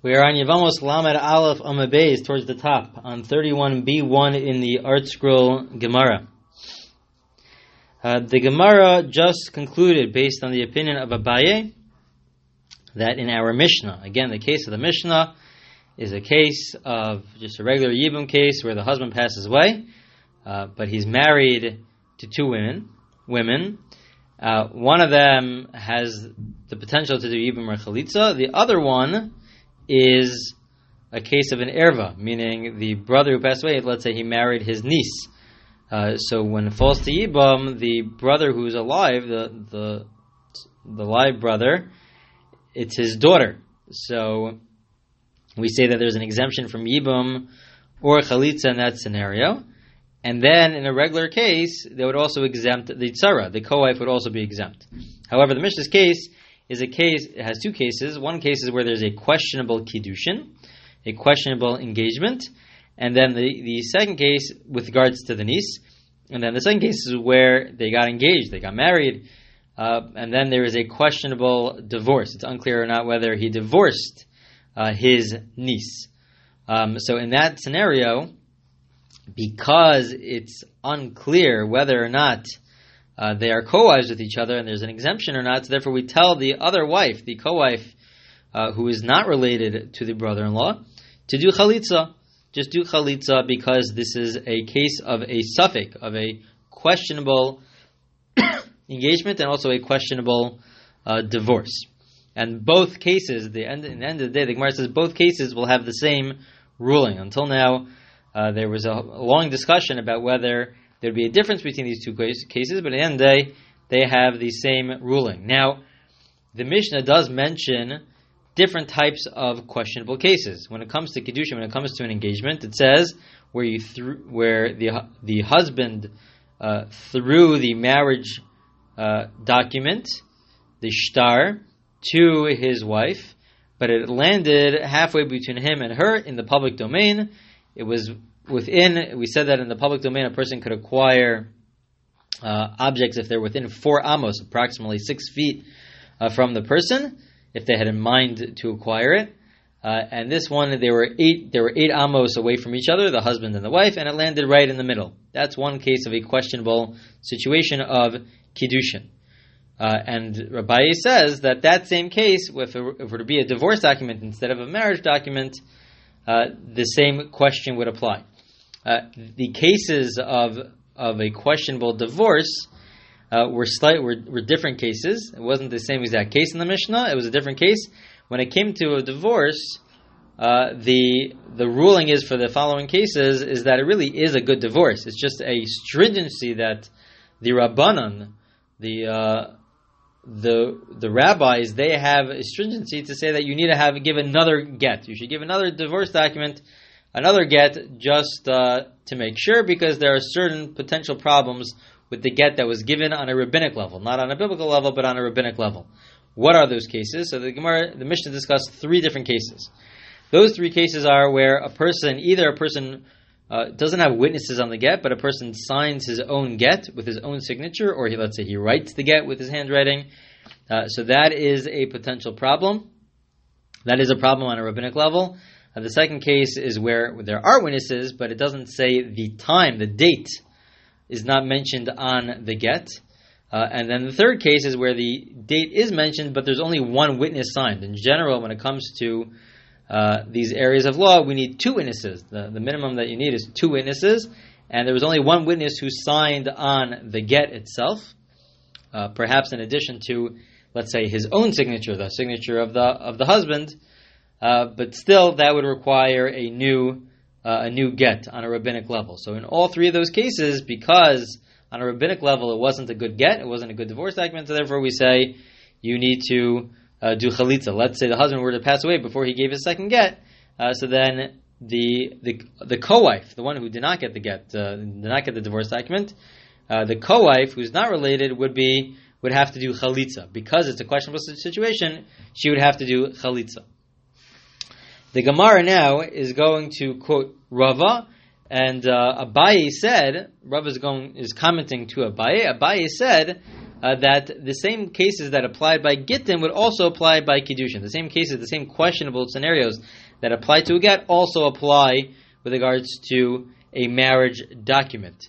We are on Yevamos Lamed Aleph Amud Beis towards the top on 31b1 in the ArtScroll Gemara. Uh, the Gemara just concluded, based on the opinion of Abaye, that in our Mishnah, again, the case of the Mishnah is a case of just a regular Yibum case where the husband passes away, uh, but he's married to two women. Women. Uh, one of them has the potential to do Yibum or Chalitza. The other one is a case of an erva, meaning the brother who passed away, let's say he married his niece. Uh, so when it falls to Yibam, the brother who's alive, the, the, the live brother, it's his daughter. So we say that there's an exemption from Yibam or Chalitza in that scenario. And then in a regular case, they would also exempt the Tzara. The co-wife would also be exempt. However, the Mishnah's case is a case, it has two cases. One case is where there's a questionable kiddushin, a questionable engagement, and then the, the second case with regards to the niece, and then the second case is where they got engaged, they got married, uh, and then there is a questionable divorce. It's unclear or not whether he divorced uh, his niece. Um, so in that scenario, because it's unclear whether or not uh, they are co-wives with each other and there's an exemption or not. So therefore, we tell the other wife, the co-wife, uh, who is not related to the brother-in-law, to do chalitza. Just do chalitza because this is a case of a safek, of a questionable engagement and also a questionable uh, divorce. And both cases, the end, in the end of the day, the Gemara says both cases will have the same ruling. Until now, uh, there was a long discussion about whether There'd be a difference between these two cases, but at the end of the day, they have the same ruling. Now, the Mishnah does mention different types of questionable cases. When it comes to Kedusha, when it comes to an engagement, it says where you th- where the the husband uh, threw the marriage uh, document, the shtar, to his wife, but it landed halfway between him and her in the public domain. It was within, we said that in the public domain, a person could acquire uh, objects if they're within four amos, approximately six feet uh, from the person, if they had in mind to acquire it. Uh, and this one, they were eight, there were eight amos away from each other, the husband and the wife, and it landed right in the middle. That's one case of a questionable situation of kiddushin. Uh, and Rabbi says that that same case, if it, were, if it were to be a divorce document instead of a marriage document, uh, the same question would apply. Uh, the cases of of a questionable divorce uh, were slight were, were different cases. It wasn't the same exact case in the Mishnah. It was a different case. When it came to a divorce, uh, the the ruling is for the following cases is that it really is a good divorce. It's just a stringency that the rabbanon, the uh, the the rabbis, they have a stringency to say that you need to have give another get. You should give another divorce document another get just uh, to make sure because there are certain potential problems with the get that was given on a rabbinic level, not on a biblical level, but on a rabbinic level. What are those cases? So the Gemara, the Mishnah discussed three different cases. Those three cases are where a person, either a person uh, doesn't have witnesses on the get, but a person signs his own get with his own signature, or he, let's say he writes the get with his handwriting. Uh, so that is a potential problem. That is a problem on a rabbinic level. The second case is where there are witnesses, but it doesn't say the time, the date is not mentioned on the get. Uh, and then the third case is where the date is mentioned, but there's only one witness signed. In general, when it comes to uh, these areas of law, we need two witnesses. The, the minimum that you need is two witnesses, and there was only one witness who signed on the get itself, uh, perhaps in addition to, let's say, his own signature, the signature of the of the husband. Uh, but still, that would require a new uh, a new get on a rabbinic level. So in all three of those cases, because on a rabbinic level it wasn't a good get, it wasn't a good divorce document, so therefore we say you need to uh, do chalitza. Let's say the husband were to pass away before he gave his second get, uh, so then the the the co-wife, the one who did not get the get, uh, did not get the divorce document, the co-wife who's not related would be would have to do chalitza because it's a questionable situation. She would have to do chalitza. The Gemara now is going to quote Rava, and uh, Abaye said, Rava is going is commenting to Abaye. Abaye said uh, that the same cases that applied by Gittin would also apply by Kiddushin. The same cases, the same questionable scenarios that apply to a get also apply with regards to a marriage document.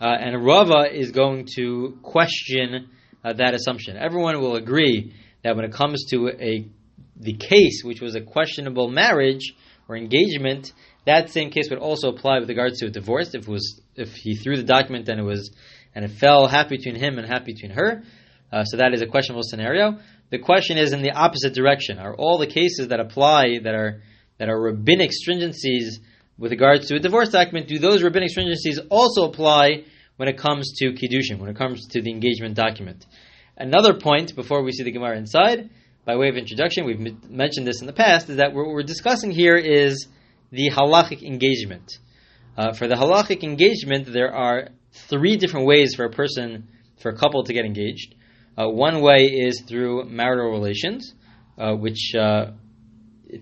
Uh, and Rava is going to question uh, that assumption. Everyone will agree that when it comes to a the case which was a questionable marriage or engagement, that same case would also apply with regards to a divorce. If was if he threw the document and it was and it fell half between him and half between her, uh, so that is a questionable scenario. The question is in the opposite direction: Are all the cases that apply that are that are rabbinic stringencies with regards to a divorce document? Do those rabbinic stringencies also apply when it comes to kiddushin? When it comes to the engagement document? Another point before we see the Gemara inside, by way of introduction, we've m- mentioned this in the past, is that what we're discussing here is the halachic engagement. Uh, for the halachic engagement, there are three different ways for a person, for a couple to get engaged. Uh, one way is through marital relations, uh, which uh,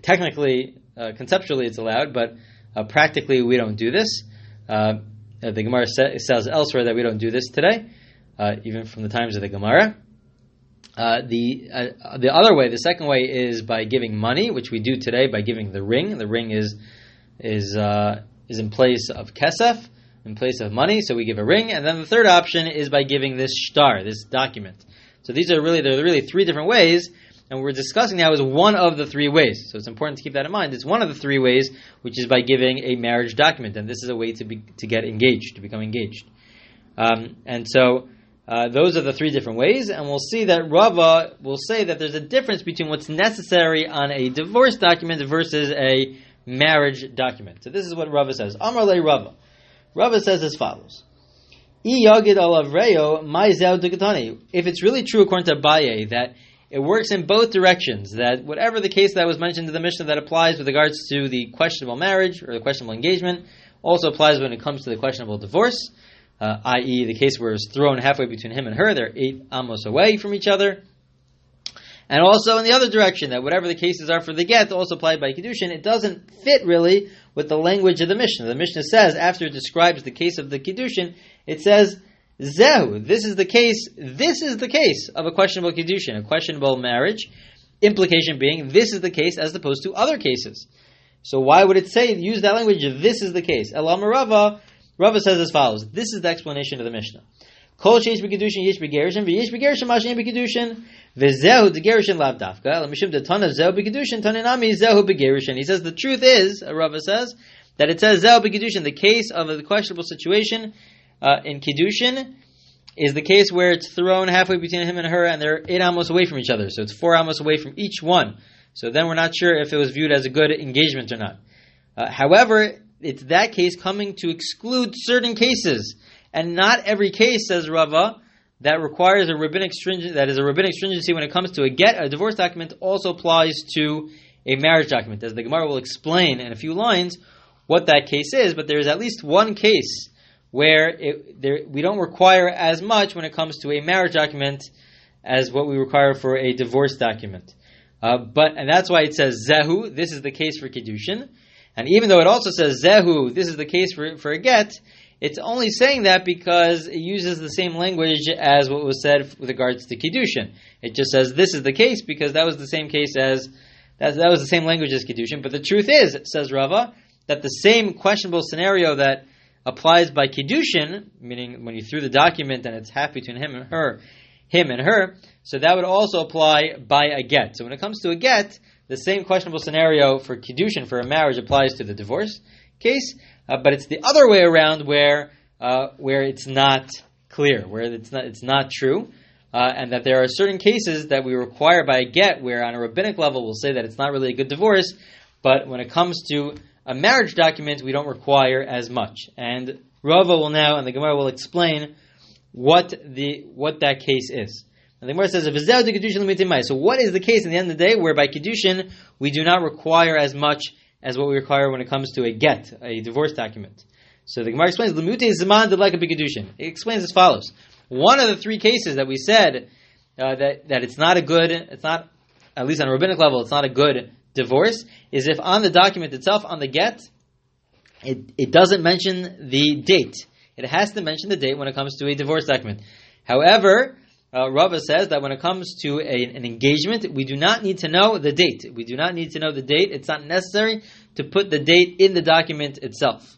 technically, uh, conceptually, it's allowed, but uh, practically, we don't do this. the Gemara sa- says elsewhere that we don't do this today, even from the times of the Gemara. The the other way, the second way, is by giving money, which we do today by giving the ring. The ring is is uh, is in place of kesef, in place of money. So we give a ring, and then the third option is by giving this shtar, this document. So these are really there are really three different ways, and what we're discussing now is one of the three ways. So it's important to keep that in mind. It's one of the three ways, which is by giving a marriage document, and this is a way to be, to get engaged, to become engaged. Um, and so. Uh, those are the three different ways, and we'll see that Rava will say that there's a difference between what's necessary on a divorce document versus a marriage document. So this is what Rava says. Amar le Rava. Rava says as follows. If it's really true according to Abaye that it works in both directions, that whatever the case that was mentioned in the Mishnah that applies with regards to the questionable marriage or the questionable engagement, also applies when it comes to the questionable divorce, uh, i.e., the case where it's thrown halfway between him and her, they're eight amos away from each other. And also in the other direction, that whatever the cases are for the get, also applied by Kiddushin, it doesn't fit really with the language of the Mishnah. The Mishnah says, after it describes the case of the Kiddushin, it says, Zehu, this is the case, this is the case of a questionable Kiddushin, a questionable marriage. Implication being, this is the case as opposed to other cases. So why would it say, use that language, this is the case? Elam Rava, Rava says as follows, this is the explanation of the Mishnah. Kol sheish b'kedushin yesh b'gerushin v'yesh b'gerushin mashin b'kedushin v'zehu degerushin lav dafka l'mishum detana zehu b'kedushin zehu b'gerushin. He says the truth is, Rava says, that it says zehu b'kedushin. The case of the questionable situation uh, in kedushin is the case where it's thrown halfway between him and her, and they're eight amos away from each other. So it's four amos away from each one. So then we're not sure if it was viewed as a good engagement or not. Uh, however, it's that case coming to exclude certain cases and not every case, says Rava, that requires a rabbinic stringent, that is a rabbinic stringency when it comes to a get, a divorce document, also applies to a marriage document. As the Gemara will explain in a few lines what that case is, but there is at least one case where it, there, we don't require as much when it comes to a marriage document as what we require for a divorce document. Uh, but and that's why it says zehu. This is the case for kiddushin, and even though it also says zehu, this is the case for for a get. It's only saying that because it uses the same language as what was said with regards to Kiddushin. It just says this is the case because that was the same case as, that, that was the same language as Kiddushin. But the truth is, says Rava, that the same questionable scenario that applies by Kiddushin, meaning when you threw the document and it's half between him and her, him and her, so that would also apply by a get. So when it comes to a get, the same questionable scenario for Kiddushin, for a marriage, applies to the divorce case, uh, but it's the other way around where uh, where it's not clear, where it's not it's not true, uh, and that there are certain cases that we require by a get, where on a rabbinic level we'll say that it's not really a good divorce, but when it comes to a marriage document, we don't require as much. And Rava will now, and the Gemara will explain what the what that case is. And the Gemara says, So what is the case in the end of the day where by Kiddushin we do not require as much as what we require when it comes to a get, a divorce document. So the Gemara explains, Lemute Zaman Deleka B'Kedushin. It explains as follows. One of the three cases that we said uh, that, that it's not a good, it's not, at least on a rabbinic level, it's not a good divorce, is if on the document itself, on the get, it, it doesn't mention the date. It has to mention the date when it comes to a divorce document. However, uh, Rava says that when it comes to a, an engagement, we do not need to know the date. We do not need to know the date. It's not necessary to put the date in the document itself.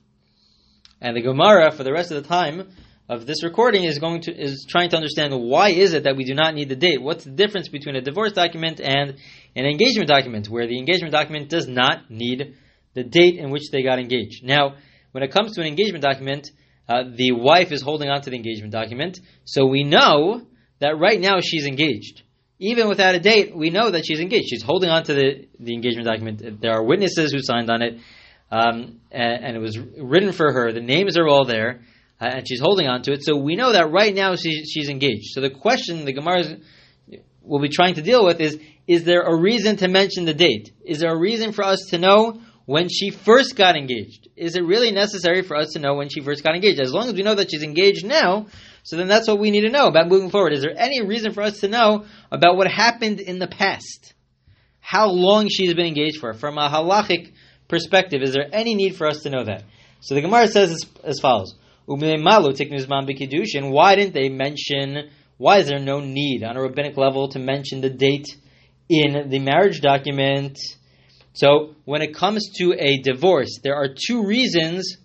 And the Gemara, for the rest of the time of this recording, is going to is trying to understand why is it that we do not need the date. What's the difference between a divorce document and an engagement document, where the engagement document does not need the date in which they got engaged. Now, when it comes to an engagement document, uh, the wife is holding on to the engagement document, so we know that right now she's engaged. Even without a date, we know that she's engaged. She's holding on to the, the engagement document. There are witnesses who signed on it, um, and, and, it was written for her. The names are all there, uh, and she's holding on to it. So we know that right now she, she's engaged. So the question the Gemara will be trying to deal with is: Is there a reason to mention the date? Is there a reason for us to know when she first got engaged? Is it really necessary for us to know when she first got engaged? As long as we know that she's engaged now, so then that's what we need to know about moving forward. Is there any reason for us to know about what happened in the past? How long she's been engaged for? From a halachic perspective, is there any need for us to know that? So the Gemara says as, as follows. Why didn't they mention, why is there no need on a rabbinic level to mention the date in the marriage document? So when it comes to a divorce, there are two reasons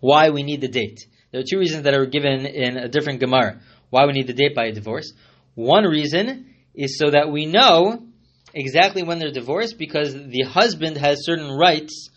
why we need the date. There are two reasons that are given in a different Gemara why we need the date by a divorce. One reason is so that we know exactly when they're divorced because the husband has certain rights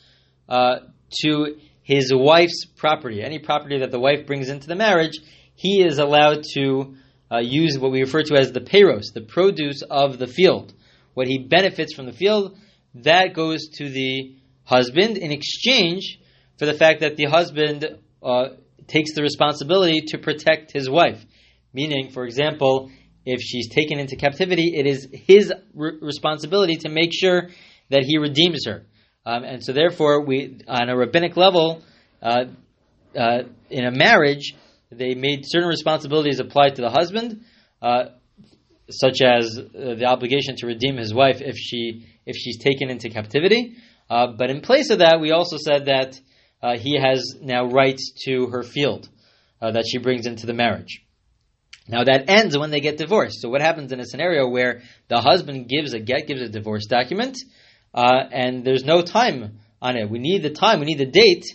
uh, to his wife's property. Any property that the wife brings into the marriage, he is allowed to uh, use what we refer to as the payros, the produce of the field. What he benefits from the field, that goes to the husband in exchange for the fact that the husband uh, takes the responsibility to protect his wife. Meaning, for example, if she's taken into captivity, it is his re- responsibility to make sure that he redeems her. Um, and so, therefore, we, on a rabbinic level, uh, uh, in a marriage, they made certain responsibilities applied to the husband, uh, such as uh, the obligation to redeem his wife if she if she's taken into captivity. Uh, but in place of that, we also said that uh, he has now rights to her field uh, that she brings into the marriage. Now that ends when they get divorced. So what happens in a scenario where the husband gives a get, gives a divorce document, uh, and there's no time on it? We need the time, we need the date,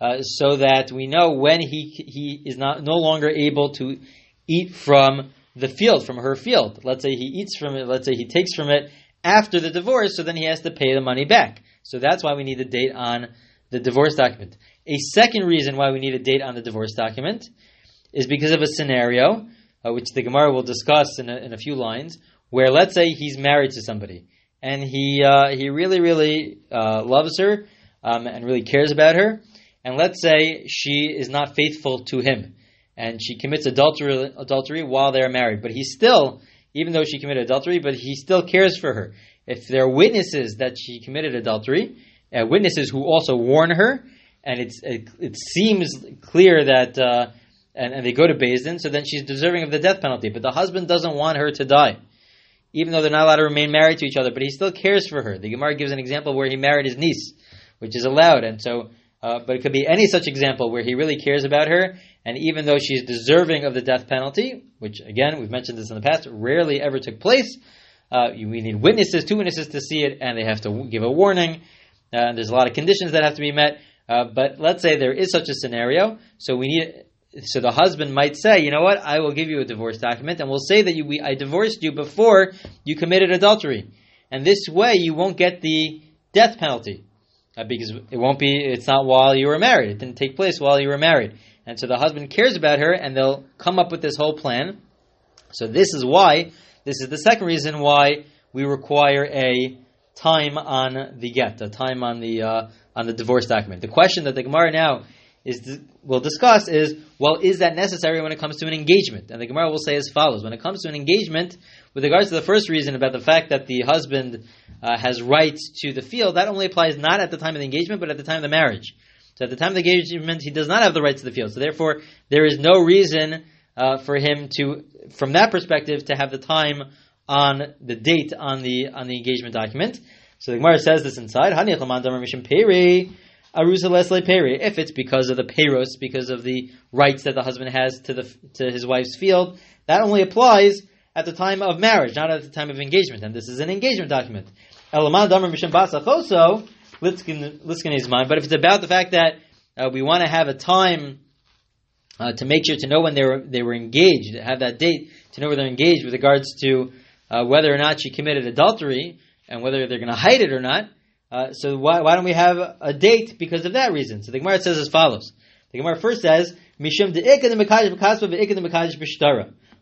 uh, so that we know when he he is not no longer able to eat from the field, from her field. Let's say he eats from it. Let's say he takes from it after the divorce, so then he has to pay the money back. So that's why we need the date on the divorce document. A second reason why we need a date on the divorce document is because of a scenario, uh, which the Gemara will discuss in a, in a, few lines, where let's say he's married to somebody and he uh, he really really uh, loves her um, and really cares about her, and let's say she is not faithful to him and she commits adultery adultery while they're married, but he still, even though she committed adultery, but he still cares for her. If there are witnesses that she committed adultery, uh, witnesses who also warn her, and it's it, it seems clear that uh, and, and they go to Din, so then she's deserving of the death penalty. But the husband doesn't want her to die, even though they're not allowed to remain married to each other. But he still cares for her. The Gemara gives an example where he married his niece, which is allowed, and so. Uh, but it could be any such example where he really cares about her, and even though she's deserving of the death penalty, which again we've mentioned this in the past, rarely ever took place. Uh, we need witnesses, two witnesses to see it, and they have to give a warning. Uh, there's a lot of conditions that have to be met. Uh, but let's say there is such a scenario, so we need. So the husband might say, you know what, I will give you a divorce document, and we'll say that you, we, I divorced you before you committed adultery, and this way you won't get the death penalty uh, because it won't be. It's not while you were married. It didn't take place while you were married, and so the husband cares about her, and they'll come up with this whole plan. So this is why. This is the second reason why we require a time on the get, a time on the uh, on the divorce document. The question that the Gemara now is will discuss is, well, is that necessary when it comes to an engagement? And the Gemara will say as follows: When it comes to an engagement, with regards to the first reason about the fact that the husband uh, has rights to the field, that only applies not at the time of the engagement, but at the time of the marriage. So at the time of the engagement, he does not have the rights to the field. So therefore, there is no reason uh, for him to, from that perspective, to have the time on the date on the on the engagement document. So the Gemara says this inside. If it's because of the peros, because of the rights that the husband has to the to his wife's field, that only applies at the time of marriage, not at the time of engagement. And this is an engagement document. Elaman damer mishim basachoso Litzkin is mine. But if it's about the fact that uh, we want to have a time uh, to make sure to know when they were they were engaged, have that date to know where they're engaged with regards to uh, whether or not she committed adultery and whether they're going to hide it or not. Uh, so why, why don't we have a date because of that reason? So the Gemara says as follows. The Gemara first says, Mishum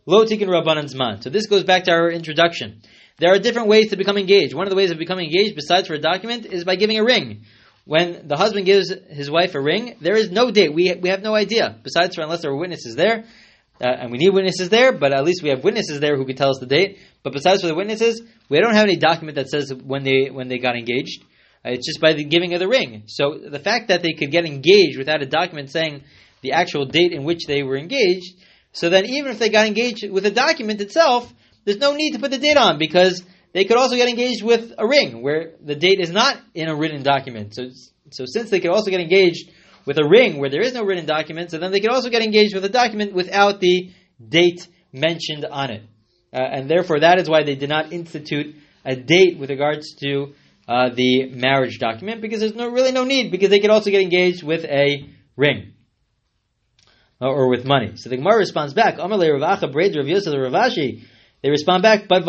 Lo tikkun rabbanan zman. So this goes back to our introduction. There are different ways to become engaged. One of the ways of becoming engaged, besides for a document, is by giving a ring. When the husband gives his wife a ring, there is no date. We, we have no idea. Besides for unless there are witnesses there, uh, and we need witnesses there, but at least we have witnesses there who can tell us the date. But besides for the witnesses, we don't have any document that says when they when they got engaged. Uh, it's just by the giving of the ring. So the fact that they could get engaged without a document saying the actual date in which they were engaged, so then even if they got engaged with a document itself, there's no need to put the date on because they could also get engaged with a ring where the date is not in a written document. So, so since they could also get engaged with a ring where there is no written document, so then they could also get engaged with a document without the date mentioned on it. Uh, and therefore, that is why they did not institute a date with regards to uh, the marriage document because there's no really no need because they could also get engaged with a ring or with money. So the Gemara responds back. They respond back, but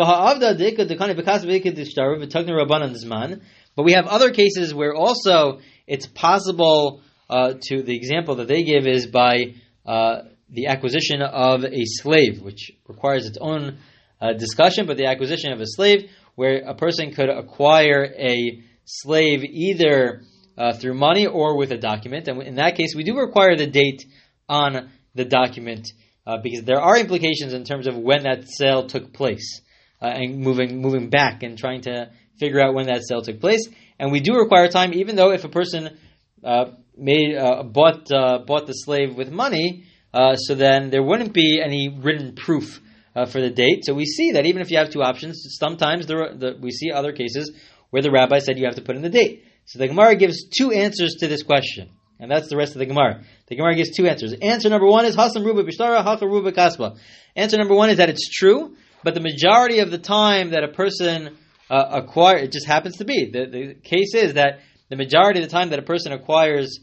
but we have other cases where also it's possible uh, to the example that they give is by uh, the acquisition of a slave, which requires its own uh, discussion, but the acquisition of a slave, where a person could acquire a slave either uh, through money or with a document. And in that case, we do require the date on the document uh, because there are implications in terms of when that sale took place and moving moving back and trying to figure out when that sale took place. And we do require time, even though if a person made uh, bought uh, bought the slave with money, uh, so then there wouldn't be any written proof for the date. So we see that even if you have two options, sometimes there are, the, we see other cases where the rabbi said you have to put in the date. So the Gemara gives two answers to this question. And that's the rest of the Gemara. The Gemara gives two answers. Answer number one is Hasam Ruba Bishtara, Hacha Ruba Kasba. Answer number one is that it's true, but the majority of the time that a person uh, acquires, it just happens to be. The, the case is that the majority of the time that a person acquires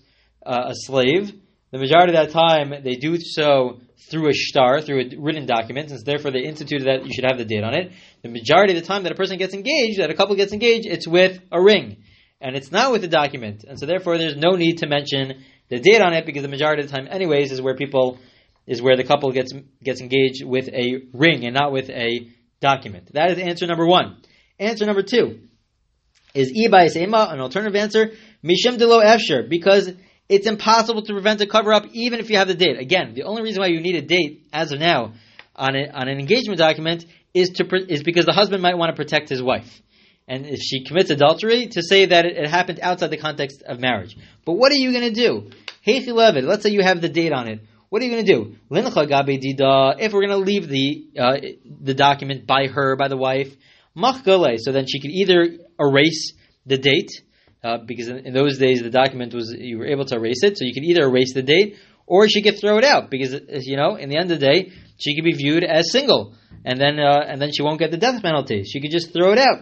uh, a slave, the majority of that time they do so through a shtar, through a written document, and therefore they instituted that you should have the date on it. The majority of the time that a person gets engaged, that a couple gets engaged, it's with a ring and it's not with a document, and so therefore there's no need to mention the date on it because the majority of the time, anyways, is where people is where the couple gets gets engaged with a ring and not with a document. That is answer number one. Answer number two is ibai sema, an alternative answer, mishim delo efsher, because it's impossible to prevent a cover up even if you have the date. Again, the only reason why you need a date as of now on, a, on an engagement document is to is because the husband might want to protect his wife and if she commits adultery, to say that it, it happened outside the context of marriage. But what are you going to do? Levid, let's say you have the date on it. What are you going to do? If we're going to leave the, uh, the document by her, by the wife, so then she could either erase the date, uh, because in, in, those days the document was, you were able to erase it, so you could either erase the date, or she could throw it out, because, you know, in the end of the day, she could be viewed as single, and then, uh, and then she won't get the death penalty. She could just throw it out.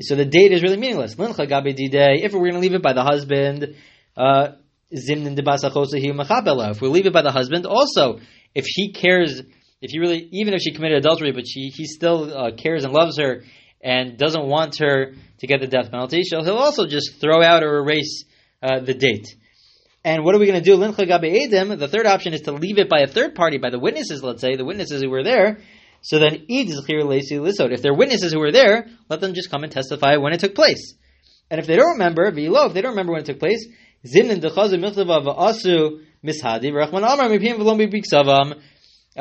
So the date is really meaningless. If we're going to leave it by the husband, uh, if we leave it by the husband, also, if he cares, if he really, even if she committed adultery, but she, he still uh, cares and loves her and doesn't want her to get the death penalty, so he'll also just throw out or erase uh, the date. And what are we going to do? The third option is to leave it by a third party, by the witnesses, let's say, the witnesses who were there, so then, if they're witnesses who were there, let them just come and testify when it took place. And if they don't remember, if they don't remember when it took place, uh,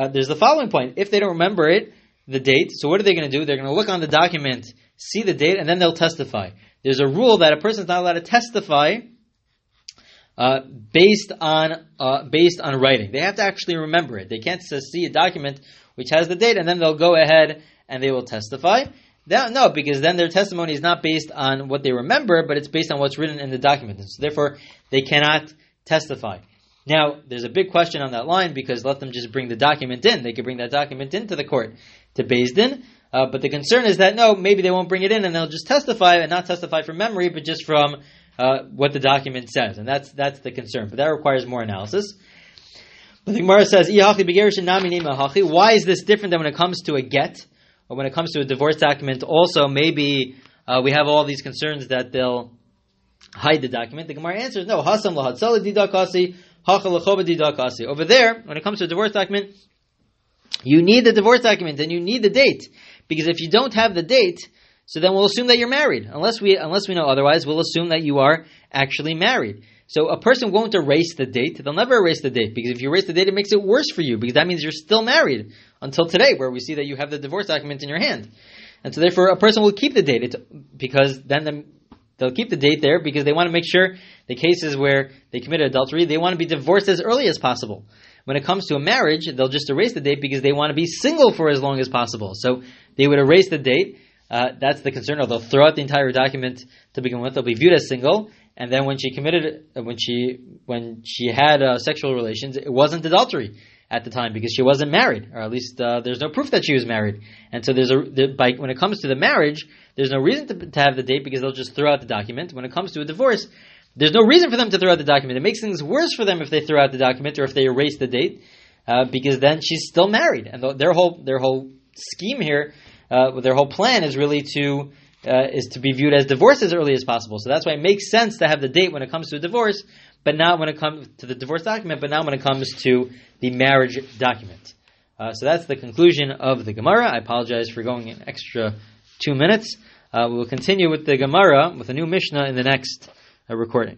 there's the following point. If they don't remember it, the date, so what are they going to do? They're going to look on the document, see the date, and then they'll testify. There's a rule that a person is not allowed to testify uh, based on uh, based on writing. They have to actually remember it. They can't see a document which has the date, and then they'll go ahead and they will testify. That, no, because then their testimony is not based on what they remember, but it's based on what's written in the document. And so therefore, they cannot testify. Now, there's a big question on that line because let them just bring the document in. They could bring that document into the court to Din. Uh, but the concern is that no, maybe they won't bring it in and they'll just testify and not testify from memory, but just from uh, what the document says. And that's that's the concern. But that requires more analysis. But the Gemara says, Why is this different than when it comes to a get? Or when it comes to a divorce document, also maybe uh, we have all these concerns that they'll hide the document. The Gemara answers, no. Over there, when it comes to a divorce document, you need the divorce document and you need the date. Because if you don't have the date, so then we'll assume that you're married. Unless we, unless we know otherwise, we'll assume that you are actually married. So a person won't erase the date. They'll never erase the date because if you erase the date, it makes it worse for you because that means you're still married until today, where we see that you have the divorce document in your hand. And so therefore, a person will keep the date because then the, they'll keep the date there because they want to make sure the cases where they committed adultery, they want to be divorced as early as possible. When it comes to a marriage, they'll just erase the date because they want to be single for as long as possible. So they would erase the date. Uh, that's the concern. Or they'll throw out the entire document to begin with. They'll be viewed as single, and then when she committed, uh, when she when she had uh, sexual relations, it wasn't adultery at the time because she wasn't married, or at least uh, there's no proof that she was married. And so there's a the, by, when it comes to the marriage, there's no reason to, to have the date because they'll just throw out the document. When it comes to a divorce, there's no reason for them to throw out the document. It makes things worse for them if they throw out the document or if they erase the date, uh, because then she's still married, and their whole their whole scheme here, uh, their whole plan is really to uh, is to be viewed as divorced as early as possible. So that's why it makes sense to have the date when it comes to a divorce, but not when it comes to the divorce document, but not when it comes to the marriage document. Uh, so that's the conclusion of the Gemara. I apologize for going an extra two minutes. Uh, we will continue with the Gemara with a new Mishnah in the next recording.